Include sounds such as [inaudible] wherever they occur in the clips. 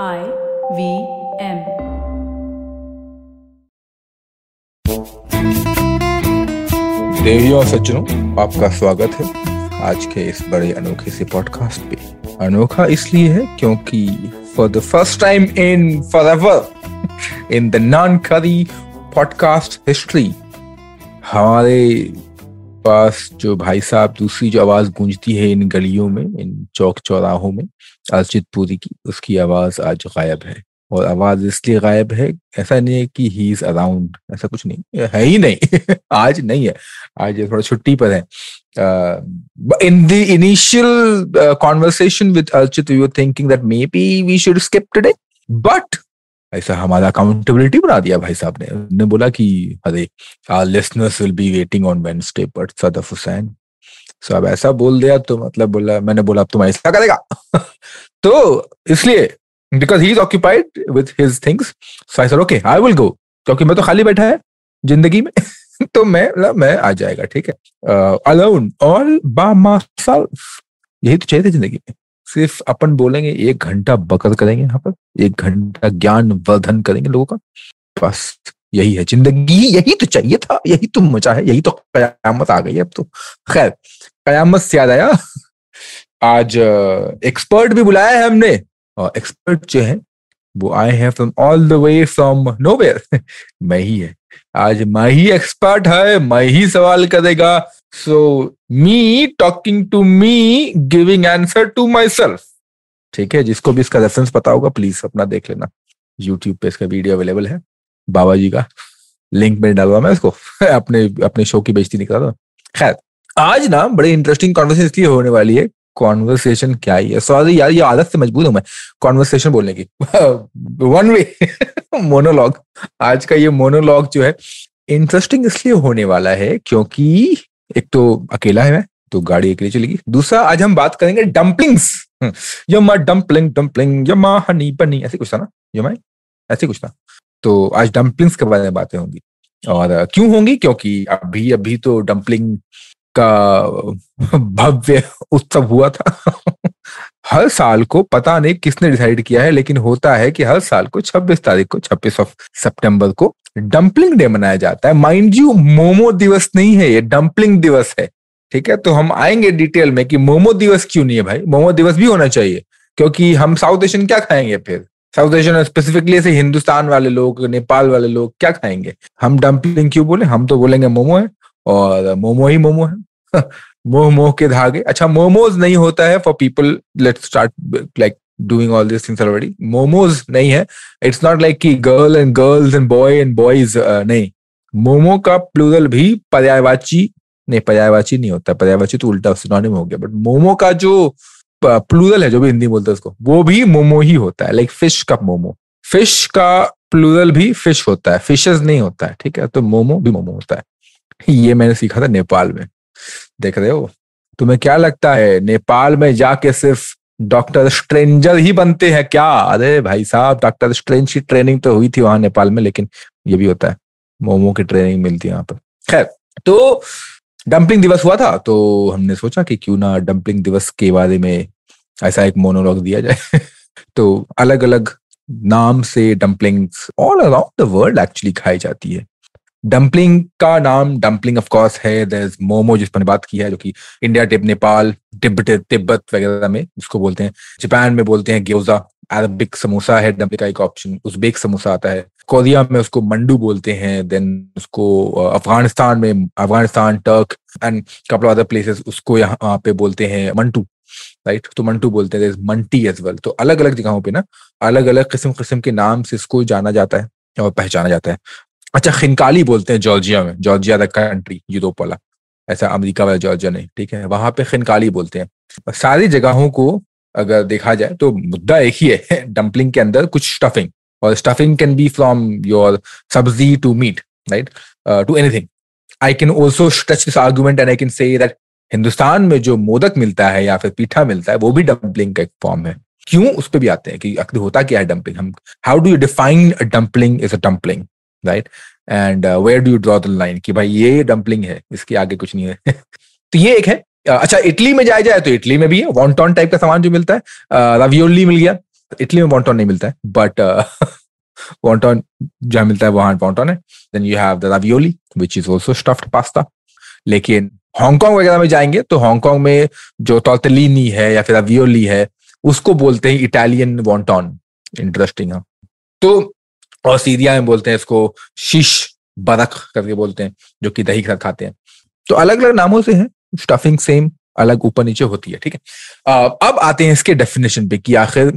I V M. देवियों और सज्जनों, आपका स्वागत है आज के इस बड़े अनोखे से पॉडकास्ट पे अनोखा इसलिए है क्योंकि for the first time in forever in the non curry podcast history हमारे पास जो भाई साहब दूसरी जो आवाज़ गूंजती है इन गलियों में, इन चौक चौराहों में अर्जित पुरी की, उसकी आवाज़ आज गायब है। और आवाज़ इसलिए गायब है, ऐसा नहीं है कि ही इज़ अराउंड ऐसा कुछ नहीं है ही नहीं, [laughs] आज नहीं है, आज ये थोड़ा छुट्टी पर है। In the initial conversation with we were thinking that maybe we should skip today but ऐसा हमारा अकाउंटेबिलिटी बना दिया भाई साहब ने। उन्होंने बोला कि, अरे our listeners will be waiting on Wednesday but Sadaf Hussain so अब ऐसा बोल दिया तो मतलब बोला, मैंने बोला, अब तुम ऐसा करेगा? [laughs] तो इसलिए because he is occupied with his things so I sir okay I will go क्योंकि मैं तो खाली बैठा है ज़िंदगी में। [laughs] तो मैं मैं आ जाएगा, ठीक है। अलोन ऑल बा यही तो चाहिए था ज़िंदगी में। सिर्फ़ अपन बोलेंगे, एक घंटा बकर करेंगे यहाँ पर, एक घंटा ज्ञान वर्धन करेंगे लोगों का। बस, यही है ज़िंदगी, यही तो चाहिए था, यही तो मज़ा है, यही तो कयामत आ गई है अब तो। खैर, कयामत से याद आया। आज एक्सपर्ट भी बुलाया है हमने, और एक्सपर्ट जो है, वो आए हैं from all the way from nowhere मैं ही है। आज मैं ही एक्सपर्ट है, मैं ही सवाल करेगा। So me talking to me giving answer to myself ठीक है, जिसको भी इसका रेफरेंस पता होगा प्लीज़ अपना देख लेना। यूट्यूब पे इसका वीडियो अवेलेबल है। बाबा जी का। लिंक में डालवा मैं इसको। [laughs] अपने अपने शो की बेजती निकला खैर, आज ना बड़े इंटरेस्टिंग कॉन्वर्सेशन इसलिए होने वाली है। कॉन्वर्सेशन क्या ही है? सॉरी यार, ये आदत से मजबूर हूँ मैं। कॉन्वर्सेशन बोलने की। वन वे मोनोलॉग आज का ये मोनोलॉग जो है इंटरेस्टिंग इसलिए होने वाला है क्योंकि एक तो अकेला है मैं तो गाड़ी अकेली चलेगी। दूसरा, आज हम बात करेंगे डम्पलिंग्स यमा डम्पलिंग डम्पलिंग यमा हनी बनी ऐसे कुछ था ना? यमा ऐसे कुछ था। तो आज डम्पलिंग्स के बारे में बातें होंगी। और क्यों होंगी? क्योंकि अभी अभी तो डम्पलिंग का भव्य उत्सव हुआ था। हर साल को पता नहीं किसने डिसाइड किया है, लेकिन होता है कि हर साल को 26 तारीख को 26 ऑफ़ सितंबर को डंपलिंग डे मनाया जाता है। माइंड यू मोमो दिवस नहीं है ये डंपलिंग दिवस है। ठीक है? तो हम आएँगे डिटेल में कि मोमो दिवस क्यों नहीं है भाई? मोमो दिवस भी होना चाहिए, क्योंकि हम साउथ एशियन क्या खाएँगे फिर? साउथ एशियन स्पेसिफिकली ऐसे हिंदुस्तान वाले लोग, नेपाल वाले लोग क्या खाएँगे? हम डंपलिंग क्यों बोले? हम तो बोलेंगे मोमो है, और मोमो ही मोमो है। [laughs] मोह मोह के धागे। अच्छा मोमोज नहीं होता है for people let start like doing all this things already momos नहीं है। इट्स नॉट लाइक कि girl and girls and boy and boys नहीं। मोमो का प्लूरल भी पर्यायवाची, नहीं पर्यायवाची नहीं होता। पर्यायवाची तो उल्टा सिनोनिम हो गया। बट मोमो का जो प्लूरल है, जो भी हिंदी बोलते हैं उसको, वो भी मोमो ही होता है। लाइक फ़िश का मोमो। फ़िश का प्लूरल भी फ़िश होता है। फिशेज नहीं होता है, ठीक है? तो मोमो भी मोमो होता है। ये मैंने सीखा था नेपाल में। देख रहे हो? तुम्हें क्या लगता है, नेपाल में जाके सिर्फ़ डॉक्टर स्ट्रेंजर ही बनते हैं क्या? अरे भाई साहब, डॉक्टर स्ट्रेंज की ट्रेनिंग तो हुई थी वहाँ नेपाल में, लेकिन ये भी होता है, मोमो की ट्रेनिंग मिलती है वहाँ पर। खैर तो डंपलिंग दिवस हुआ था तो हमने सोचा कि क्यों ना डंपलिंग दिवस के बारे में ऐसा एक मोनोलॉग दिया जाए। [laughs] तो अलग अलग नाम से dumplings all around the world actually खाई जाती है। डम्पलिंग का नाम डम्पलिंग ऑफ़ कोर्स है मोमो जिस पर बात की है, जो कि इंडिया टिप नेपाल तिब्बत तिब्बत वगैरह में जिसको बोलते हैं। जापान में बोलते हैं ग्योजा अरबिक समोसा है डम्पलिंग का एक ऑप्शन उज्बेक समोसा आता है। कोरिया में उसको मंडू बोलते हैं देन उसको अफ़गानिस्तान में Afghanistan Turk and couple other places उसको यहाँ पे बोलते हैं मंटू राइट तो मंटू बोलते हैं मंटी एज वेल तो अलग अलग जगहों पे ना अलग अलग किस्म किस्म के नाम से इसको जाना जाता है और पहचाना जाता है। अच्छा खिनकाली बोलते हैं जॉर्जिया में जॉर्जिया द कंट्री यूरोप वाला। ऐसा अमेरिका वाला जॉर्जिया नहीं, ठीक है? वहाँ पे खिनकाली बोलते हैं। सारी जगहों को अगर देखा जाए तो मुद्दा एक ही है [laughs] डम्पलिंग के अंदर कुछ स्टफिंग और stuffing can be from your sabzi to meat right to anything I can also stretch this argument and I can say that Hindustan में जो मोदक मिलता है या फिर पीठा मिलता है, वो भी डम्पलिंग का एक फॉर्म है। क्यों? उस पर भी आते हैं कि आखिर होता क्या है डम्पलिंग हम how do you define dumpling is a dumpling right and where do you draw the line कि भाई ये डम्पलिंग है, इसके आगे कुछ नहीं है। [laughs] तो ये एक है। अच्छा इटली में जाया जाए तो इटली में भी है। वॉन्टॉन टाइप का सामान जो मिलता है रवियोली मिल गया। इटली में वॉन्टॉन नहीं मिलता है बट वॉन्टॉन [laughs] जहाँ मिलता है, वहाँ वॉन्टॉन है। Then you have the ravioli which is also stuffed pasta लेकिन हांगकांग वगैरह में जाएँगे तो हांगकांग में जो टॉर्टलिनी है या फिर अवियोली है, उसको बोलते हैं इटालियन वॉन्टॉन इंटरेस्टिंग है। तो और सीरिया में बोलते हैं इसको, शीश बरक करके बोलते हैं, जो कि दही के खाते हैं। तो अलग अलग नामों से है स्टफिंग सेम अलग ऊपर नीचे होती है, ठीक है? अब आते हैं इसके डेफिनेशन पे कि आखिर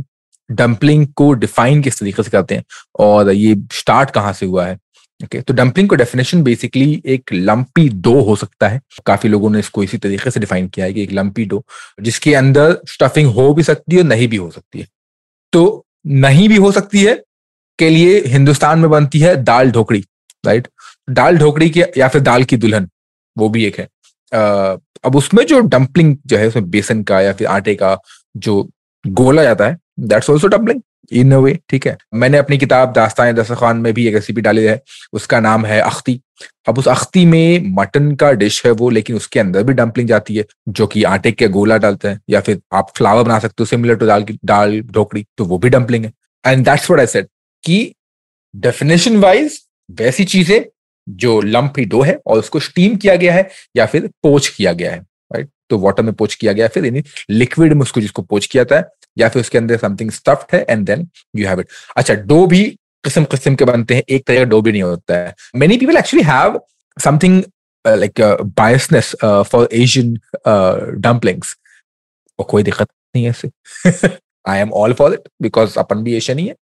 डम्पलिंग को डिफाइन किस तरीके से करते हैं और ये स्टार्ट कहाँ से हुआ है ओके तो डम्पलिंग को डेफिनेशन बेसिकली एक लंपी डो हो सकता है। काफ़ी लोगों ने इसको इसी तरीके से डिफाइन किया है कि एक लंपी डो जिसके अंदर स्टफिंग हो भी सकती है और नहीं भी हो सकती है। तो नहीं भी हो सकती है के लिए हिंदुस्तान में बनती है दाल ढोकड़ी राइट दाल ढोकड़ी की या फिर दाल की दुल्हन, वो भी एक है। अब उसमें जो डम्पलिंग जो है, उसमें बेसन का या फिर आटे का जो गोला जाता है that's also dumpling in a way ठीक है? मैंने अपनी किताब दास्तान दस्तरखान में भी एक रेसिपी डाली है, उसका नाम है अख्ती। अब उस अख्ती में मटन का डिश है वो, लेकिन उसके अंदर भी डम्पलिंग जाती है, जो कि आटे के गोला डालते हैं, या फिर आप फ्लावर बना सकते हो सिमिलर टू दाल की, दाल ढोकड़ी तो वो भी डम्पलिंग है। And that's what I said कि डेफिनेशन वाइज वैसी चीज़ें जो लंप ही डो है और उसको स्टीम किया गया है या फिर पोच किया गया है राइट तो वाटर में पोच किया गया, फिर यानी लिक्विड में उसको जिसको पोच किया था या फिर उसके अंदर समथिंग स्टफ्ड है and then you have it अच्छा डो भी किस्म किस्म के बनते हैं, एक तरह का डो भी नहीं होता है। Many people actually have something like biasness for Asian dumplings और कोई दिक्कत नहीं है इससे। I am all for it because अपन भी एशियन ही है।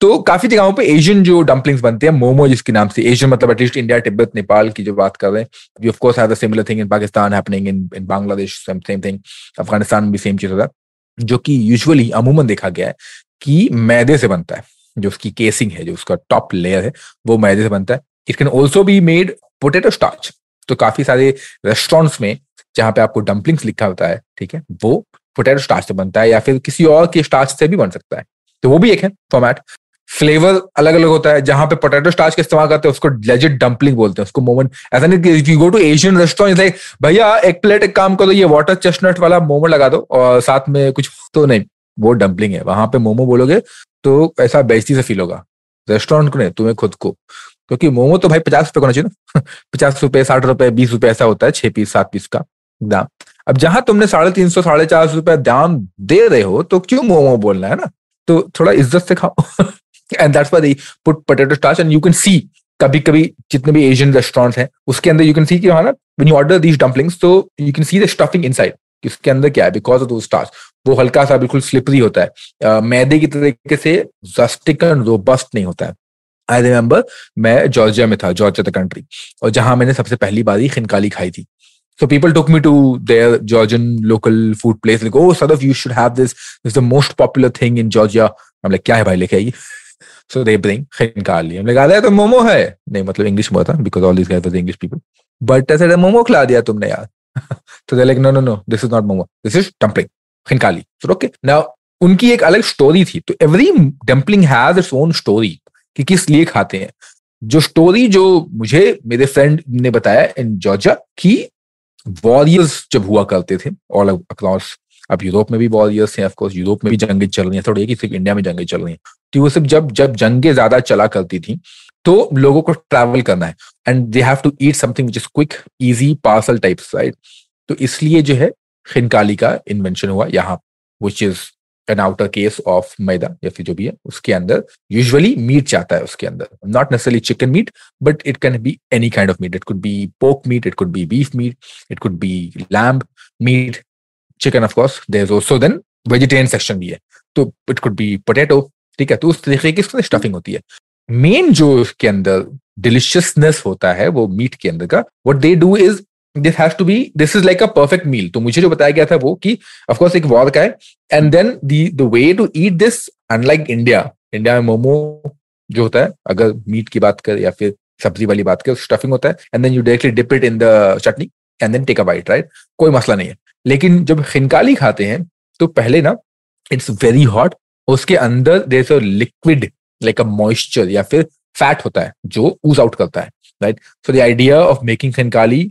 तो काफ़ी जगहों पे एशियन जो डम्पलिंग्स बनते हैं, मोमो जिसके नाम से एशियन मतलब एटलीस्ट इंडिया तिब्बत नेपाल की जो बात कर रहे हैं of course similar thing in Pakistan happening in in Bangladesh same same thing Afghanistan में भी सेम चीज़ होता है, जो कि यूजुअली अमूमन देखा गया है कि मैदे से बनता है, जो उसकी केसिंग है, जो उसका टॉप लेयर है, वो मैदे से बनता है। It can also be made potato starch तो काफ़ी सारे रेस्टोरेंट्स में जहाँ पे आपको डम्पलिंग्स लिखा होता है, ठीक है, वो पोटैटो स्टार्च से बनता है या फिर किसी और के स्टार्च से भी बन सकता है। तो वो भी एक है फॉर्मेट फ्लेवर अलग अलग होता है, जहाँ पे पोटैटो स्टार्च का इस्तेमाल करते हैं, उसको लेजिट डंपलिंग बोलते हैं, उसको मोमन ऐसा नहीं you go to Asian restaurant like भैया, एक प्लेट एक काम करो, ये वाटर चेस्टनट वाला मोमो लगा दो, और साथ में कुछ तो नहीं। वो डंपलिंग है, वहाँ पे मोमो बोलोगे तो ऐसा बेजती से फील होगा। रेस्टोरेंट को नहीं, तुम्हें खुद को। क्योंकि मोमो तो भाई पचास रुपए होना चाहिए ना। [laughs] पचास रुपए, साठ रुपए, बीस रुपए ऐसा होता है, छह पीस, सात पीस का दाम। अब जहाँ तुमने साढ़े तीन सौ, साढ़े चार सौ रुपए दाम दे रहे हो तो क्यों मोमो बोलना है ना? तो थोड़ा इज़्ज़त से खाओ। And that's why they put potato starch and you can see कभी कभी जितने भी एशियन रेस्टोरेंट्स हैं उसके अंदर यू कैन सी कि ना when you order these dumplings तो you can see the stuffing inside इसके अंदर क्या है बिकॉज़ ऑफ़ दो स्टार्च वो हल्का सा बिल्कुल स्लिपरी होता है। uh, मैदे की तरीके से जस्टिक एंड रोबस्ट नहीं होता है। आई रिमेम्बर मैं जॉर्जिया में था जॉर्जिया द कंट्री और जहाँ मैंने सबसे पहली बारी खिनकाली खाई थी। So people took me to their Georgian local food place. Like, oh, Sadaf, you should have this. It's the most popular thing in Georgia. I'm like, क्या है भाई लेके आइए So they bring khinkali. I'm like, आधा तो मोमो है नहीं मतलब इंग्लिश में था because all these guys were the English people. But I said, momo खिला दिया तुमने यार. so they're like, no, no, no, this is not momo. This is dumpling. khinkali. So okay. Now उनकी एक अलग स्टोरी थी तो every dumpling has its own story कि किस लिए खाते हैं जो स्टोरी जो मुझे मेरे फ्रेंड ने बताया इन जॉर्जिया कि वॉरियर्स जब हुआ करते थे ऑल अक्रॉस अब यूरोप में भी वॉरियर्स हैं ऑफकोर्स यूरोप में भी जंगे चल रही हैं, थोड़ी कि सिर्फ़ इंडिया में जंगे चल रही हैं। तो वो सिर्फ़ जब जब जंगे ज़्यादा चला करती थी तो लोगों को ट्रैवल करना है। And they have to eat something which is quick easy parcel types right तो इसलिए जो है खिनकाली का इन्वेंशन हुआ यहाँ which is an outer case of maida या फिर जो भी है, उसके अंदर यूजुअली मीट जाता है उसके अंदर। Not necessarily chicken meat but it can be any kind of meat it could be pork meat it could be beef meat it could be lamb meat chicken of course there is also then vegetarian section भी है। तो it could B potato ठीक है तो उस तरीके की stuffing होती है। मेन जो उसके अंदर डिलिशियसनेस होता है, वो मीट के अंदर का what they do is this has to be this is like a perfect meal तो मुझे जो बताया गया था वो कि ऑफकोर्स एक वॉर का है and then the way to eat this unlike India India में मोमो जो होता है, अगर मीट की बात कर या फिर सब्ज़ी वाली बात कर स्टफिंग होता है and then you directly dip it in the chutney and then take a bite right कोई मसला नहीं है। लेकिन जब खिनकाली खाते हैं तो पहले ना इट्स वेरी हॉट उसके अंदर there a liquid like a moisture या फिर फैट होता है, जो ऊज आउट करता है right so the idea of making khinkali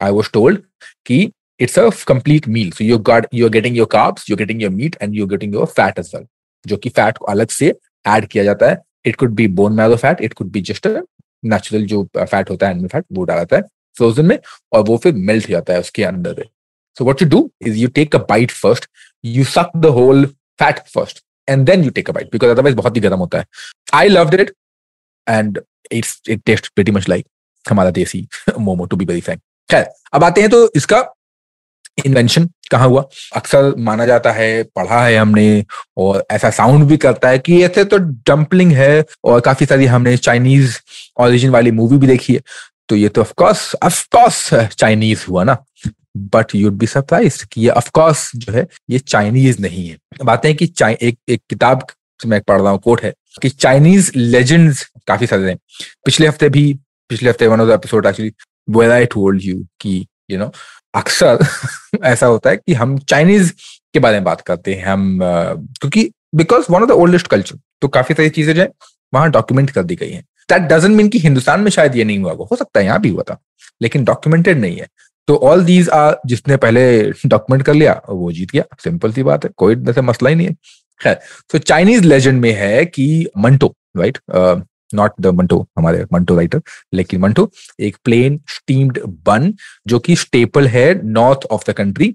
I was told कि it's a complete meal. So you got you're getting your carbs, you're getting your meat, and you're getting your fat as well. जो कि fat को अलग से add किया जाता है it could be bone marrow fat it could be just natural जो fat होता है एनिमल फैट वो डाला जाता है फ्रोजन में और वो फिर मेल्ट हो जाता है उसके अंदर so what you do is you take a bite first you suck the whole fat first and then you take a bite because otherwise बहुत ही गर्म होता है I love it and it's it taste very much like हमारा desi momo to be very frank खैर, अब आते हैं तो इसका इन्वेंशन कहाँ हुआ? अक्सर माना जाता है, पढ़ा है हमने, और ऐसा साउंड भी करता है कि ऐसे तो डम्पलिंग है, और काफ़ी सारी हमने चाइनीज़ ओरिजिन वाली मूवी भी देखी है। तो ये तो ऑफकोर्स ऑफकोर्स चाइनीज़ हुआ ना। बट यूड बी सरप्राइज़ कि ये ऑफकोर्स जो है, ये चाइनीज़ नहीं है। बातें कि एक एक किताब से मैं पढ़ रहा हूँ कोट है कि चाइनीज़ लेजेंड्स काफ़ी सारे हैं। पिछले हफ़्ते भी, पिछले हफ़्ते one of the episode actually where I told you कि यू नो अक्सर [laughs] ऐसा होता है कि हम चाइनीज़ के बारे में बात करते हैं, हम क्योंकि because one of the oldest culture तो काफ़ी सारी चीज़ें जो है, वहाँ डॉक्यूमेंट कर दी गई है। दैट डजेंट मीन कि हिंदुस्तान में शायद ये नहीं हुआ, हो सकता है, यहाँ भी हुआ था, लेकिन डॉक्यूमेंटेड नहीं है। तो ऑल दीज आर जिसने पहले डॉक्यूमेंट कर लिया, वो जीत गया। सिंपल सी बात है, कोई वैसे मसला ही नहीं है। खैर तो चाइनीज़ लेजेंड में है कि mantou right not the mantou हमारे मंटो राइटर लेकिन मंटो एक प्लेन स्टीम्ड बन जो कि स्टेपल है नॉर्थ ऑफ़ द कंट्री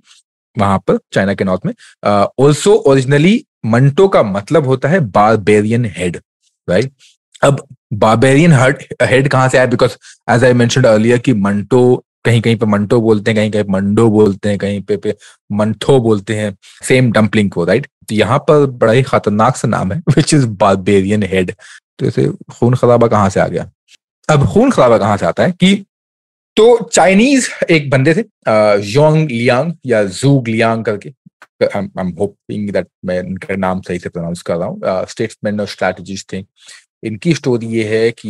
वहाँ पर चाइना के नॉर्थ में। ऑल्सो ओरिजिनली मंटो का मतलब होता है बारबेरियन हेड राइट अब बारबेरियन हेड कहाँ से आया? बिकॉज़ एज आई मैं अर्लियर कि मंटो कहीं कहीं पे मंटो बोलते हैं, कहीं कहीं मंडो बोलते हैं, कहीं पे पे मंथो बोलते हैं सेम डम्पलिंग को राइट तो यहाँ पर बड़ा ही खतरनाक सा नाम है विच इज़ बारबेरियन हेड तो इसे खून खराबा कहाँ से आ गया? अब खून खराबा कहाँ से आता है कि तो चाइनीज़ एक बंदे थे योंग लियांग या जूग लियांग करके। I'm, I'm hoping that मैं इनका नाम सही से प्रोनाउंस कर रहा हूँ। स्टेट्समैन और स्ट्रैटेजिस्ट थे। इनकी स्टोरी ये है कि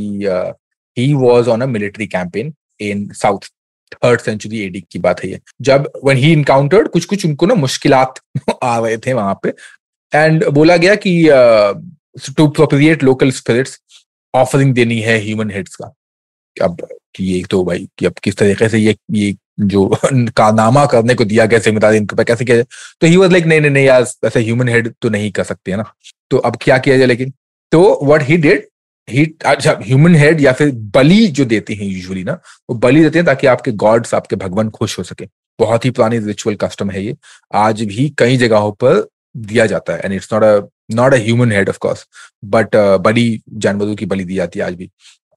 he was on a military campaign in south third century AD की बात है ये। जब वन ही इनकाउंटर्ड कुछ कुछ उनको ना मुश्किल [laughs] आ रहे थे वहाँ पे। एंड बोला गया कि to propitiate local spirits offering देनी है ह्यूमन हेड्स का। अब कि ये तो भाई, कि अब किस तरीके से ये ये जो [laughs] कारनामा करने को दिया गया ज़िम्मेदारी इनको पे कैसे किया जाए। तो ही वॉज़ लाइक नहीं नहीं नहीं, यार, ऐसे ह्यूमन हेड तो नहीं कर सकते है ना। तो अब क्या किया जाए लेकिन तो वट ही डिड ही अच्छा ह्यूमन हेड या फिर बलि जो देते हैं यूजुअली ना, वो बलि देते हैं ताकि आपके गॉड्स आपके भगवान खुश हो सके। बहुत ही पुरानी रिचुअल कस्टम है ये। आज भी कई जगहों पर दिया जाता है। And it's not a not a human head of course but बड़ी जानवरों की बलि दी जाती है आज भी।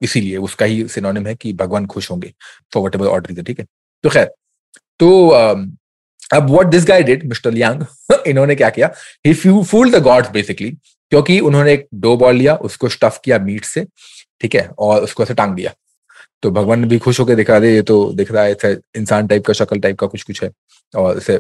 इसीलिए उसका ही सिनोनिम है कि भगवान खुश होंगे फॉर वट एवर ऑर्डर ठीक है तो खैर तो um, अब what this guy did mister Liang इन्होंने क्या किया? He fool the gods basically क्योंकि उन्होंने एक डो बॉल लिया उसको स्टफ़ किया मीट से ठीक है और उसको ऐसे टांग दिया। तो भगवान भी खुश होकर दिखा दे ये तो दिख रहा है इंसान टाइप का शक्ल टाइप का कुछ कुछ है और इसे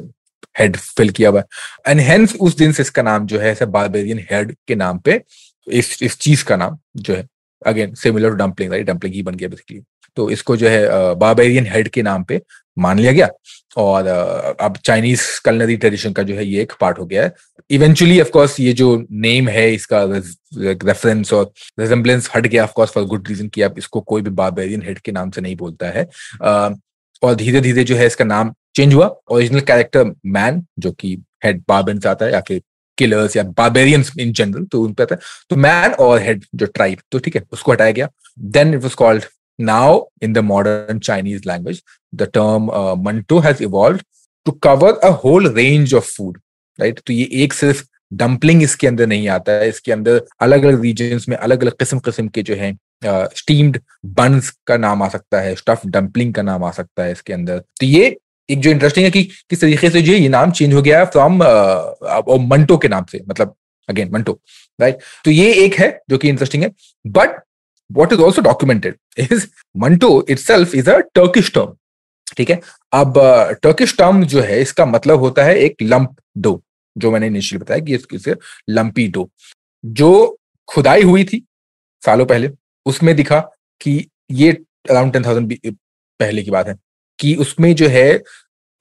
हेड फिल किया हुआ एंड हेंस उस दिन से इसका नाम जो है बारबेरियन हेड के नाम पे इस इस चीज़ का नाम जो है again similar to dumpling right dumpling ही बन गया बेसिकली तो इसको जो है बारबेरियन हेड के नाम पे मान लिया गया। और अब चाइनीज़ कलनरी ट्रेडिशन का जो है, ये एक पार्ट हो गया है। इवेंचुअली ऑफ़ कोर्स ये जो नेम है, इसका रेफरेंस और रिजेंबलेंस हट गया of course for good reason कि अब इसको कोई भी बारबेरियन हेड के नाम से नहीं बोलता है। और धीरे धीरे जो है इसका नाम चेंज हुआ। ओरिजिनल कैरेक्टर मैन जो कि हेड बारबेन से आता है, या फिर किलर्स या बारबेरियंस इन जनरल तो उन पे आता है। तो मैन और हेड जो ट्राइब तो ठीक है, उसको हटाया गया। Then it was called now in the modern Chinese language the term mantou has evolve to cover a whole range of food right तो ये एक सिर्फ़ डम्पलिंग इसके अंदर नहीं आता है। इसके अंदर अलग अलग रीजन में अलग अलग किस्म किस्म के जो है स्टीम्ड बंस का नाम आ सकता है स्टफ़ डम्पलिंग का नाम आ सकता है इसके अंदर। तो ये एक जो इंटरेस्टिंग है कि किस तरीके से जो ये नाम चेंज हो गया है फ्रॉम मंटो के नाम से मतलब अगेन मंटो राइट तो ये एक है जो कि इंटरेस्टिंग है। But what is also documented is mantou itself is a Turkish term ठीक है? अब टर्किश टर्म जो है, इसका मतलब होता है एक लंप डो जो मैंने इनिशियली बताया कि इसके लंपी डो जो खुदाई हुई थी सालों पहले। उसमें दिखा कि ये अराउंड टेन थाउज़ेंड पहले की बात है, कि उसमें जो है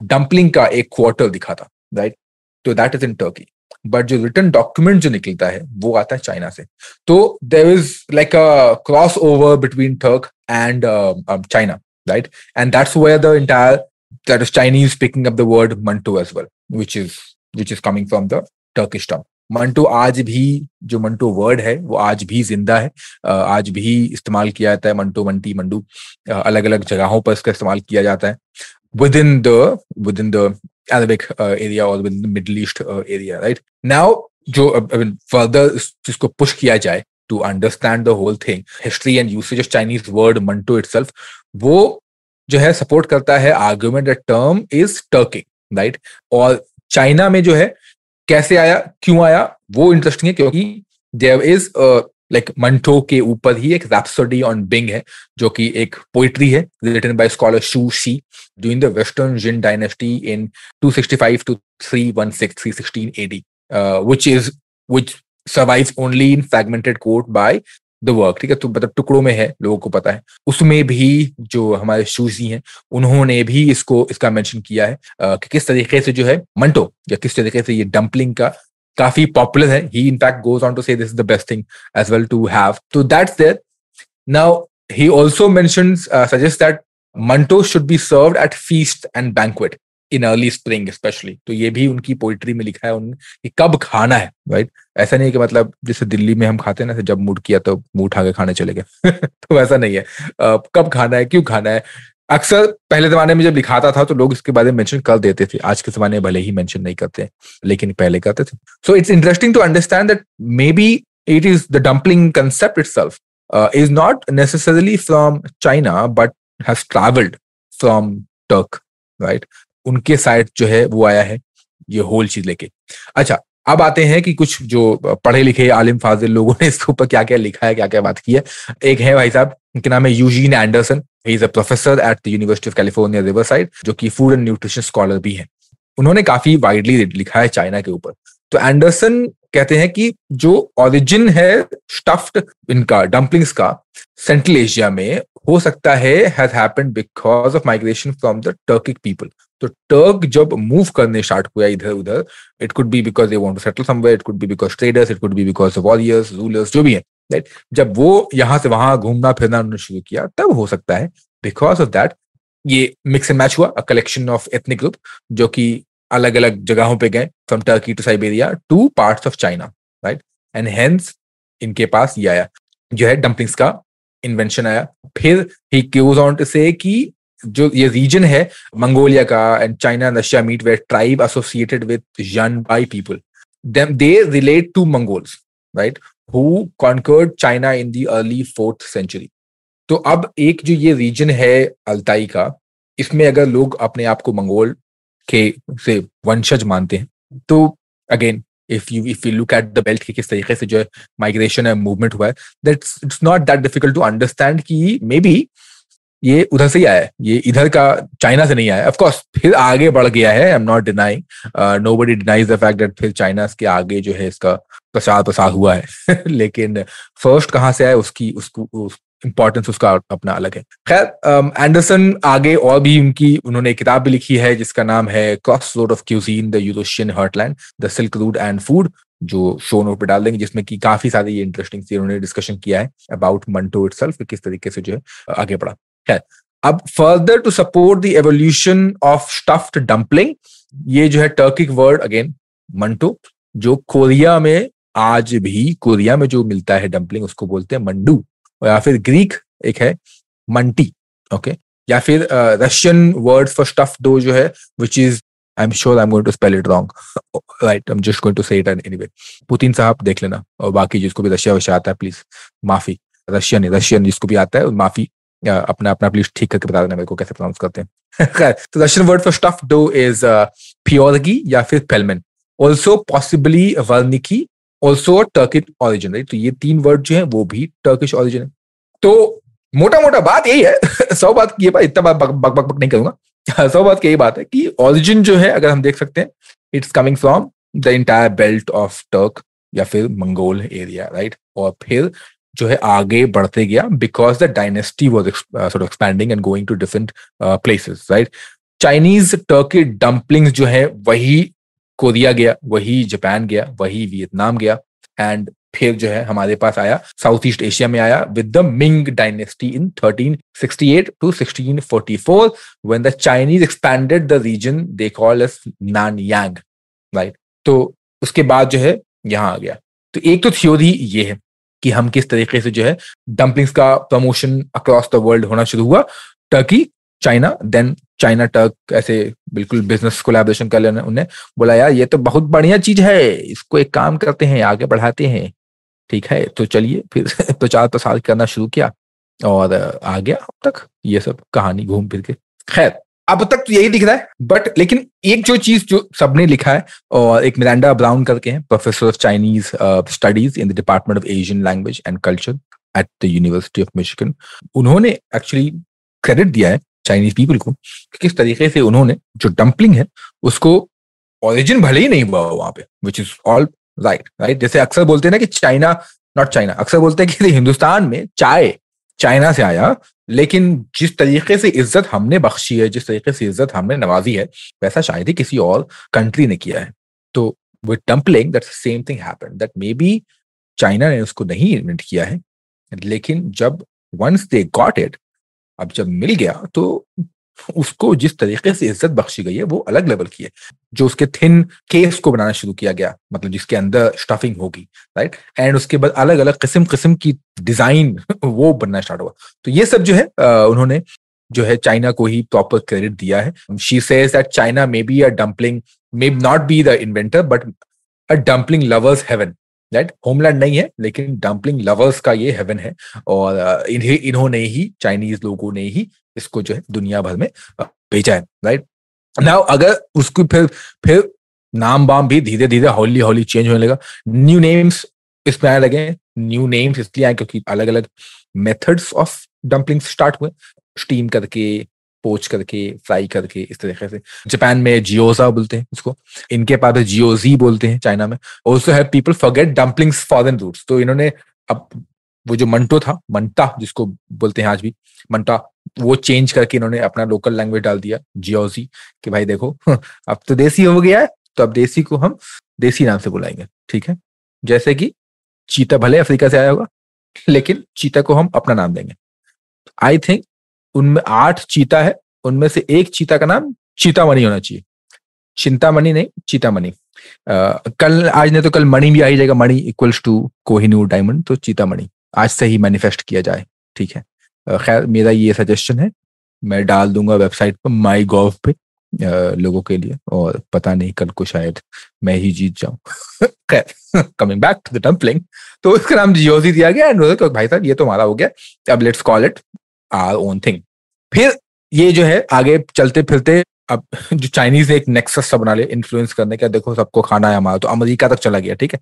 डंपलिंग का एक क्वार्टर दिखा था राइट तो that is in Turkey but जो रिटर्न डॉक्यूमेंट जो निकलता है, वो आता है चाइना से. तो there is like a cross over between Turk and China right and that's where the entire that is Chinese picking up the word mantou as well which is which is coming from the Turkish term. Mantou आज भी जो Manto word है वो आज भी ज़िंदा है। आज भी इस्तेमाल किया जाता है मंटो मंटी मंडू। अलग अलग जगहों पर इसका इस्तेमाल किया जाता है। Within the within the area or within the Middle East uh, area, right? Now, जो फर्दर जिसको पुश किया जाए to understand the whole thing history and usage of Chinese word mantou itself वो जो है सपोर्ट करता है argument that term is Turkic right और चाइना में जो है कैसे आया, क्यों आया, वो इंटरेस्टिंग है क्योंकि देयर इज़ लाइक मंटो के ऊपर ही एक रैप्सोडी ऑन बिंग है, जो कि एक पोइट्री है written by scholar Shu Xi during the western Jin dynasty in 265 to 316 316 AD which is which survives only in fragmented quote by the work ठीक है? तो मतलब टुकड़ों में है लोगों को पता है। उसमें भी जो हमारे शूजी हैं उन्होंने भी इसको इसका मेंशन किया है कि किस तरीके से जो है मंटो या किस तरीके से ये डंपलिंग का काफ़ी पॉपुलर है। He in fact goes on to say this is the best thing as well to have तो that's there now he also mentions uh, suggests that manto should be served at feast and banquet. In early spring specially तो ये भी उनकी poetry में लिखा है उन्होंने कि कब खाना है राइट ऐसा नहीं है कि मतलब जैसे दिल्ली में हम खाते हैं ना जब मूड किया तो मुँह उठा के खाने चले गए। [laughs] तो ऐसा नहीं है। कब खाना है, क्यों खाना है? अक्सर पहले जमाने में जब लिखाता था तो लोग इसके बारे में मेंशन कर देते थे। आज के जमाने में भले ही मेंशन नहीं करते लेकिन पहले करते थे। So it's interesting to understand that maybe it is the dumpling concept itself is not necessarily from China but has travelled from Turk right उनके साइड जो है, वो आया है, ये होल चीज़ लेके। अच्छा अब आते हैं कि कुछ जो पढ़े लिखे आलिम फाजिल लोगों ने इसके ऊपर क्या क्या लिखा है क्या क्या बात की है। एक है भाई साहब, उनके नाम है Eugene Anderson he is a professor at the university of California Riverside जो कि फ़ूड एंड न्यूट्रिशन स्कॉलर भी है। उन्होंने काफ़ी वाइडली लिखा है चाइना के ऊपर। तो एंडरसन कहते हैं कि जो ओरिजिन है स्टफ्ड इनका डम्पलिंग्स का सेंट्रल एशिया में, हो सकता है has happened because of migration from the Turkic people तो टर्क जब मूव करने स्टार्ट हुआ इधर उधर it could be because they want to settle somewhere it could be because traders it could be because warriors rulers जो भी है right जब वो यहाँ से वहाँ घूमना फिरना उन्होंने शुरू किया, तब हो सकता है बिकॉज़ ऑफ़ दैट ये मिक्स एंड मैच हुआ a collection of ethnic group जो कि अलग अलग जगहों पे गए from Turkey to Siberia to parts of China right and hence इनके पास ये आया। जो है डंपलिंग्स का इन्वेंशन आया। फिर ही क्यूज ऑन टू से कि जो ये रीजन है मंगोलिया का and China Russia meet where tribe associated with Xianbei people they relate to Mongols right who conquered China in the early fourth century तो अब एक जो ये रीजन है अल्ताई का, इसमें अगर लोग अपने आप को मंगोल के से वंशज मानते हैं तो again if you if you look at the belt के किस तरीके से जो है माइग्रेशन है मूवमेंट हुआ है that's it's not that difficult to understand कि मे बी ये उधर से ही आया है। ये इधर का चाइना से नहीं आया। ऑफ़ कोर्स फिर आगे बढ़ गया है I am not denying nobody denies the fact that फिर चाइना के आगे जो है इसका प्रसार प्रसार हुआ है। [laughs] लेकिन फ़र्स्ट कहाँ से आया उसकी उसको उस, इंपॉर्टेंस उसका अपना अलग है। खैर एंडरसन um, आगे और भी उनकी उन्होंने एक किताब भी लिखी है जिसका नाम है crossroad of cuisine the Eurasian heartland the silk route and food जो शो नोट पे डाल देंगे जिसमें कि काफ़ी सारी ये इंटरेस्टिंग थी उन्होंने डिस्कशन किया है अबाउट मंटो इट किस तरीके से जो है आगे बढ़ा। खैर अब further to support the evolution of stuffed dumpling ये जो है टर्किक वर्ड अगेन मंटो, जो कोरिया में आज भी, कोरिया में जो मिलता है डम्पलिंग उसको बोलते हैं मंडू, या फिर ग्रीक एक है मंटी ओके या फिर Russian word for stuff dough जो है which is I am sure I am going to spell it wrong right I am just going to say it anyway Putin साहब देख लेना, और बाकी जिसको भी रशिया वशिया आता है प्लीज़ माफ़ी। रशियन रशियन जिसको भी आता है, माफ़ी। अपना अपना प्लीज़ ठीक करके बता देना मेरे को कैसे प्रोनाउंस करते हैं। [laughs] तो Russian word for stuff dough is pierogi या फिर pelmeni also possibly vareniki also Turkish origin तो ये तीन वर्ड जो है वो भी टर्किश ऑरिजिन है। तो मोटा मोटा बात यही है। [laughs] सौ बात की बात इतना बात बक बक, बक नहीं करूँगा। [laughs] सौ बात की यही बात है कि ऑरिजिन जो है अगर हम देख सकते हैं it's coming from the entire belt of Turk या फिर मंगोल एरिया राइट और फिर जो है आगे बढ़ते गया because the dynasty was expanding and going to different places right Chinese Turkey dumplings जो है, वही कोरिया गया, वही जापान गया, वही वियतनाम गया एंड फिर जो है हमारे पास आया साउथ ईस्ट एशिया में आया with the Ming dynasty in 1368 to 1644 when the Chinese expanded the region they call as Nanyang right तो उसके बाद जो है यहाँ आ गया। तो एक तो थ्योरी ये है। कि हम किस तरीके से जो है डम्पलिंग्स का प्रमोशन अक्रॉस द वर्ल्ड होना शुरू हुआ। Turkey China then China Turk ऐसे बिल्कुल बिज़नेस कोलैबोरेशन कर लेना उन्हें बोला, यार, ये तो बहुत बढ़िया चीज़ है, इसको एक काम करते हैं, आगे बढ़ाते हैं। ठीक है तो चलिए फिर [laughs] प्रचार प्रसार करना शुरू किया और आ गया अब तक ये सब कहानी घूम फिर के। खैर अब तक तो यही दिख रहा है बट लेकिन एक जो चीज़ जो सबने लिखा है, और एक मिरांडा ब्राउन करके हैं professor of Chinese studies in the department of Asian language and culture at the university of Michigan उन्होंने एक्चुअली क्रेडिट दिया है चाइनीज़ पीपल को किस तरीके से उन्होंने जो डंपलिंग है, उसको ओरिजिन भले ही नहीं हुआ वहाँ पे which is all right right जैसे अक्सर बोलते हैं ना कि चाइना नॉट चाइना अक्सर बोलते हैं कि हिंदुस्तान में चाय चाइना से आया लेकिन जिस तरीके से इज़्ज़त हमने बख्शी है, जिस तरीके से इज़्ज़त हमने नवाजी है, वैसा शायद ही किसी और कंट्री ने किया है। तो with dumpling that same thing happen that may be China ने उसको नहीं इन्वेंट किया है। लेकिन जब वंस दे गॉट इट अब जब मिल गया तो उसको जिस तरीके से इज़्ज़त बख्शी गई है, वो अलग लेवल की है। जो उसके थिन केस को बनाना शुरू किया गया मतलब जिसके अंदर स्टफिंग होगी राइट एंड उसके बाद अलग अलग किस्म किस्म की डिज़ाइन [laughs] वो बनना स्टार्ट हुआ। तो ये सब जो है उन्होंने जो है चाइना को ही प्रॉपर क्रेडिट दिया है। She says that China may be a dumpling may not be the inventor but a dumpling lovers heaven right homeland नहीं है, लेकिन डम्पलिंग लवर्स का ये हेवन है। और इन्हें, इन्होंने ही चाइनीज़ लोगों ने ही इसको जो है दुनिया भर में भेजा है राइट नाउ अगर उसको फिर फिर नाम बाम भी धीरे धीरे हौली हौली चेंज होने लगा। न्यू नेम्स इसमें आने लगे न्यू नेम्स इसलिए आए क्योंकि अलग अलग मेथड्स ऑफ़ डम्पलिंग्स स्टार्ट हुए। स्टीम करके पोच करके फ्राई करके, इस तरीके से। जापान में जियोजा बोलते हैं उसको। इनके पास जियोजी बोलते हैं चाइना में। Also have people forget dumplings foreign roots तो इन्होंने अब वो जो मंटो था, मंटा जिसको बोलते हैं आज भी, मंटा वो चेंज करके इन्होंने अपना लोकल लैंग्वेज डाल दिया जियोजी कि भाई देखो, [laughs] अब तो देसी हो गया है तो अब देसी को हम देसी नाम से बुलाएँगे, ठीक है? जैसे कि चीता भले अफ्रीका से आया होगा, लेकिन चीता को हम अपना नाम देंगे। आई थिंक उनमें आठ चीता है, उनमें से एक चीता का नाम चीतामणि होना चाहिए। चिंतामणि नहीं, चीतामणि। कल, आज नहीं तो कल मणि भी आ ही जाएगा, मणि इक्वल्स टू कोहिनूर डायमंड तो चीतामणि। आज से ही मैनिफेस्ट किया जाए, ठीक है? खैर, मेरा ये सजेशन है, मैं डाल दूँगा वेबसाइट पर माई गॉव पे लोगों के लिए और पता नहीं कल को शायद मैं ही जीत जाऊँ। [laughs] खैर कमिंग बैक टू द तो इसका नाम जियोजी दिया गया एंड तो भाई साहब, ये तो हमारा हो गया। अब let's call it our own thing फिर ये जो है, आगे चलते फिरते अब [laughs] जो चाइनीज़ ने एक नेक्सस सा बना लिया इन्फ्लुएंस करने का, देखो सबको खाना है हमारा तो अमेरिका तक चला गया, ठीक है।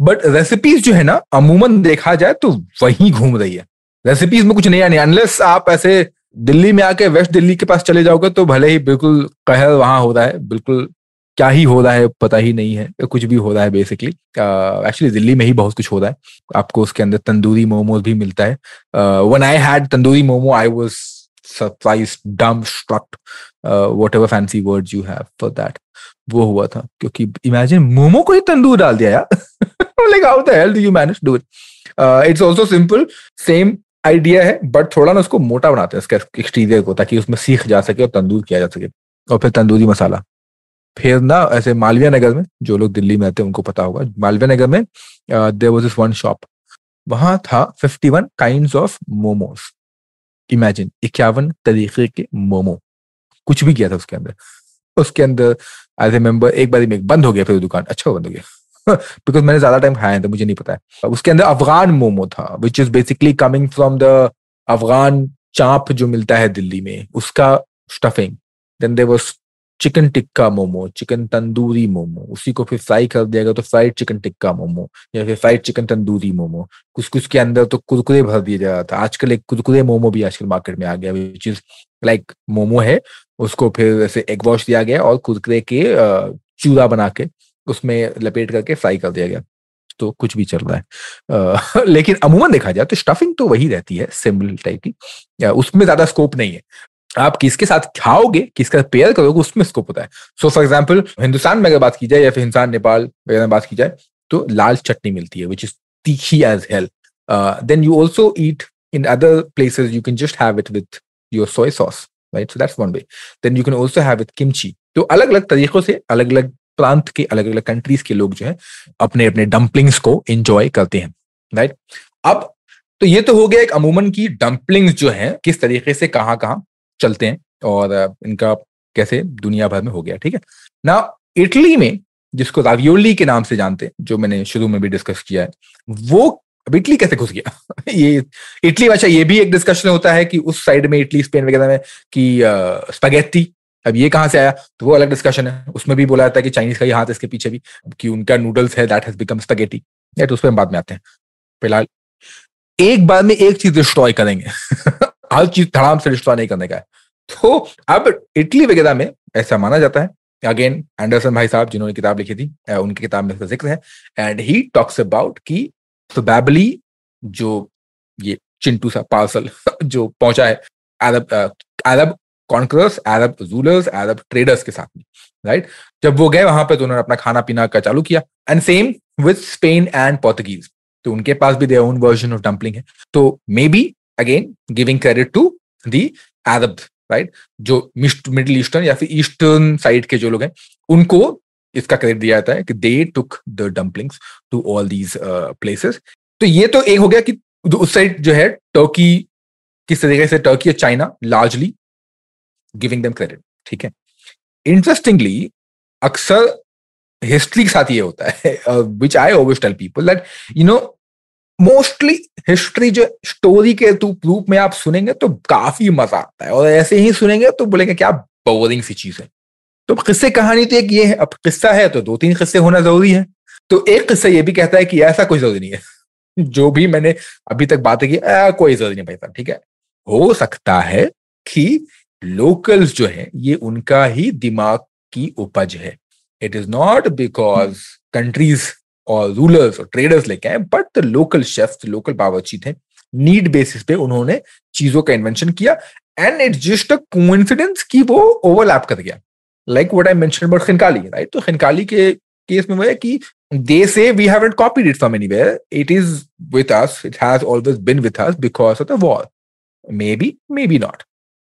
बट रेसिपीज़ जो है ना, अमूमन देखा जाए तो वही घूम रही है। रेसिपीज़ में कुछ नया नहीं। अनलेस आप ऐसे दिल्ली में आके वेस्ट दिल्ली के पास चले जाओगे तो भले ही बिल्कुल कहर वहाँ हो रहा है बिल्कुल क्या ही हो रहा है पता ही नहीं है। कुछ भी हो रहा है बेसिकली एक्चुअली uh, दिल्ली में ही बहुत कुछ हो रहा है। आपको उसके अंदर तंदूरी मोमोज भी मिलता है। One I had tandoori momo I was surprise dumbstruck whatever fancy word you have for that वो हुआ था क्योंकि इमेजिन मोमो को ही तंदूर डाल दिया यार। Like how the hell do you manage do it it's also simple same idea है but थोड़ा ना उसको मोटा बनाते हैं एक्सटीरियर को, ताकि उसमें सीख जा सके और तंदूर किया जा सके। और फिर तंदूरी मसाला। फिर ना, ऐसे मालविया नगर में, जो लोग दिल्ली में रहते हैं, उनको पता होगा, मालविया नगर में देर वॉज़ इस वन शॉप वहाँ था fifty one kind of momos imagine इक्यावन तरीके के मोमो। कुछ भी किया था उसके अंदर। उसके अंदर आई रिमेम्बर एक बार में बंद हो गया, फिर दुकान अच्छा बंद हो गया। [laughs] बिकॉज़ मैंने ज़्यादा टाइम खाया था मुझे नहीं पता है। उसके अंदर अफगान मोमो था which is basically coming from the Afghan chaap जो मिलता है दिल्ली में, उसका stuffing then there was chicken tikka momo chicken tandoori momo, उसी को फिर फ्राई कर दिया गया तो फ्राइड चिकन टिक्का मोमो, या फिर फ्राइड चिकन तंदूरी मोमो। कुछ कुछ के अंदर तो कुरकुरे भर दिया जा रहा था। आजकल एक कुरकुरे मोमो भी आजकल मार्केट में आ गया विच इज़ लाइक मोमो है, उसको फिर ऐसे एग वॉश दिया गया और कुरकुरे के चूरा बना के उसमें लपेट करके फ्राई कर दिया गया। तो कुछ भी चल रहा है। आ, [laughs] लेकिन अमूमन देखा जाए तो स्टफिंग तो वही रहती है सिमिलर टाइप की। उसमें ज़्यादा स्कोप नहीं है। आप किसके साथ खाओगे किसका पेयर करोगे उसमें स्कोप होता है। सो फॉर एग्ज़ाम्पल हिंदुस्तान में अगर बात की जाए या फिर हिंदुस्तान नेपाल वगैरह बात की जाए तो लाल चटनी मिलती है विच इज़ तीखी as hell then you also eat in other places you can just have it with your soy sauce right so that's one way then you can also have with kimchi तो अलग अलग तरीकों से अलग अलग प्रांत के अलग अलग कंट्रीज़ के लोग जो है अपने अपने डम्पलिंग्स को एंजॉय करते हैं राइट अब तो ये तो हो गया एक अमूमन की डम्पलिंग्स जो है, किस तरीके से कहाँ कहाँ चलते हैं और इनका कैसे दुनिया भर में हो गया, ठीक है? ना इटली में, जिसको रावियोली के नाम से जानते हैं, जो मैंने शुरू में भी डिस्कस किया है, वो अब इटली कैसे घुस गया? [laughs] ये इटली अच्छा ये भी एक डिस्कशन होता है कि उस साइड में इटली स्पेन वगैरह में कि स्पगेटी अब ये कहाँ से आया? तो वो अलग डिस्कशन है। उसमें भी बोला जाता है कि चाइनीज़ का ही हाथ इसके पीछे भी, कि उनका नूडल्स है दैट हैज़ बिकम स्पगेटी तो उस पर हम बाद में आते हैं। फ़िलहाल, एक बार में एक चीज़ डिस्ट्रॉय करेंगे। [laughs] हर चीज़ धड़ाम से डिस्ट्रॉय नहीं करने का है। तो अब इटली वगैरह में ऐसा माना जाता है। अगेन एंडरसन भाई साहब, जिन्होंने किताब लिखी थी उनकी किताब में ज़िक्र है। एंड ही टॉक्स अबाउट कि प्रोबेबली जो ये चिंटू सा, पार्सल, [laughs] जो पहुँचा है, Arab Arab conquerors Arab rulers Arab traders के साथ में राइट जब वो गए, वहाँ पे तो उन्होंने अपना खाना पीना का चालू किया। And same with Spain and Portuguese तो उनके पास भी their own version of dumpling है। तो may be again giving credit to the Arab right जो मिडिल ईस्टर्न या फिर ईस्टर्न साइड के जो लोग हैं, उनको इसका क्रेडिट दिया जाता है कि they took the dumplings to all these places तो ये तो एक हो गया कि उस साइड जो है टर्की किस तरीके से टर्की और China largely giving them credit ठीक है? इंटरेस्टिंगली अक्सर हिस्ट्री के साथ ये होता है which I always tell people that you know mostly history जो स्टोरी के रूप में आप सुनेंगे तो काफ़ी मज़ा आता है। और ऐसे ही सुनेंगे तो बोलेंगे क्या बोरिंग सी चीज़ है। तो किस्से कहानी तो एक ये है, अब किस्सा है तो दो तीन किस्से होना ज़रूरी है। तो एक किस्सा ये भी कहता है कि ऐसा कोई ज़रूरी नहीं है। [laughs] जो भी मैंने अभी तक बातें की कोई ज़रूरी नहीं भाई ठीक है? हो सकता है कि लोकल्स जो है, ये उनका ही दिमाग की उपज है। It is not because countries और रूलर्स और ट्रेडर्स लेके आए but the local chef local बावर्ची थे। नीड बेसिस पे उन्होंने चीज़ों का इन्वेंशन किया and it's just a coincidence कि वो ओवरलैप कर गया। Like what I mention about khinkali right तो खिनकाली के केस में वो है कि they say we haven't copied it from anywhere. It is with us. It has always been with us because of the war. Maybe maybe not.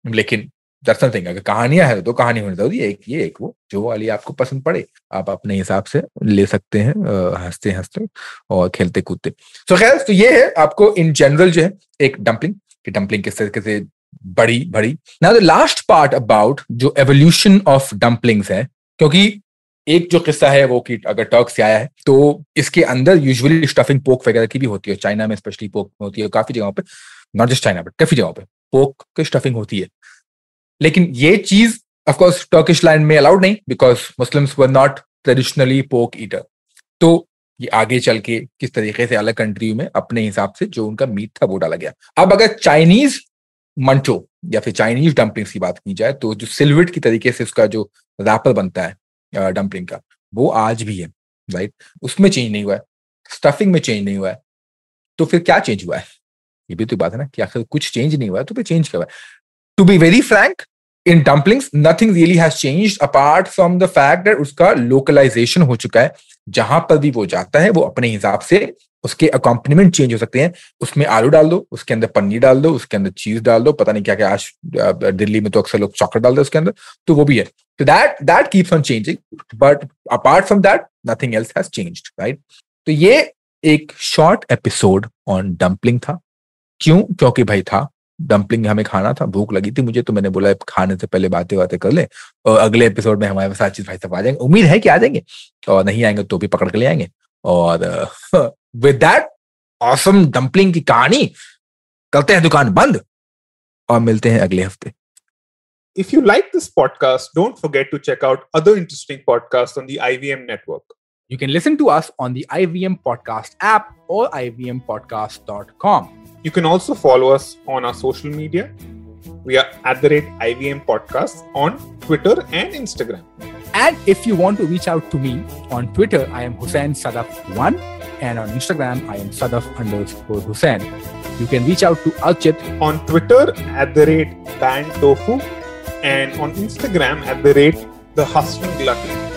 लेकिन that's nothing अगर कहानियाँ है तो कहानी होनी ज़रूरी एक ये, एक वो, जो वाली आपको पसंद पड़े, आप अपने हिसाब से ले सकते हैं हँसते हँसते और खेलते कूदते। सो खैर तो ये है आपको इन जनरल जो है, एक डंपलिंग कि डंपलिंग किस तरीके से बड़ी बड़ी। ना द लास्ट पार्ट अबाउट जो एवोल्यूशन ऑफ़ डंपलिंग्स है, क्योंकि एक जो किस्सा है वो कि अगर टर्क से आया है तो इसके अंदर यूजुअली स्टफिंग पोक वगैरह की भी होती है चाइना में स्पेशली पोक होती है, काफ़ी जगहों पे नॉट जस्ट चाइना बट काफ़ी जगहों पे पोक की स्टफिंग होती है। लेकिन ये चीज़ ऑफकोर्स टर्किश लैंड में अलाउड नहीं because Muslims were not traditionally pork eater तो ये आगे चल के किस तरीके से अलग कंट्री में अपने हिसाब से जो उनका मीट था वो डाला गया। अब अगर चाइनीज़ मंटो या फिर चाइनीज़ डंपलिंग्स की बात की जाए तो जो सिल्विट की तरीके से उसका जो रैपर बनता है डंपलिंग का, वो आज भी है राइट उसमें चेंज नहीं हुआ है स्टफिंग में चेंज नहीं हुआ है। तो फिर क्या चेंज हुआ है? ये भी तो बात है ना कि आखिर कुछ चेंज नहीं हुआ है तो फिर चेंज क्या हुआ है? To be very frank in dumplings nothing really has changed apart from the fact that उसका लोकलाइजेशन हो चुका है। जहाँ पर भी वो जाता है, वो अपने हिसाब से उसके अकॉम्पनीमेंट चेंज हो सकते हैं। उसमें आलू डाल दो, उसके अंदर पनीर डाल दो, उसके अंदर चीज़ डाल दो, पता नहीं क्या क्या आज दिल्ली में तो अक्सर लोग चॉकलेट डाल दो उसके अंदर तो वो भी है। तो that that keeps on changing but apart from that nothing else has changed right तो ये एक शॉर्ट एपिसोड ऑन डम्पलिंग था। क्यों? क्योंकि भाई था डम्पलिंग हमें खाना था भूख लगी थी मुझे तो मैंने बोला खाने से पहले बातें बातें कर ले और अगले एपिसोड में हमारे साथ चीज़ भाई साहब आ जाएँगे। उम्मीद है कि आ जाएँगे और नहीं आएँगे तो भी पकड़ के ले आएँगे। और विद दैट ऑसम डम्पलिंग की कहानी करते हैं दुकान बंद और मिलते हैं अगले हफ़्ते। If you like this podcast don't forget to check out other interesting podcast on the IVM network you can listen to us on the IVM podcast app और IVM podcast dot com You can also follow us on our social media. We are at the rate IVM Podcast on Twitter and Instagram. And if you want to reach out to me on Twitter, I am Hussein Sadaf1 and on Instagram, I am Sadaf underscore Hussein. You can reach out to Archit on Twitter at the rate Ban Tofu and on Instagram at the rate The Hustling Glutton.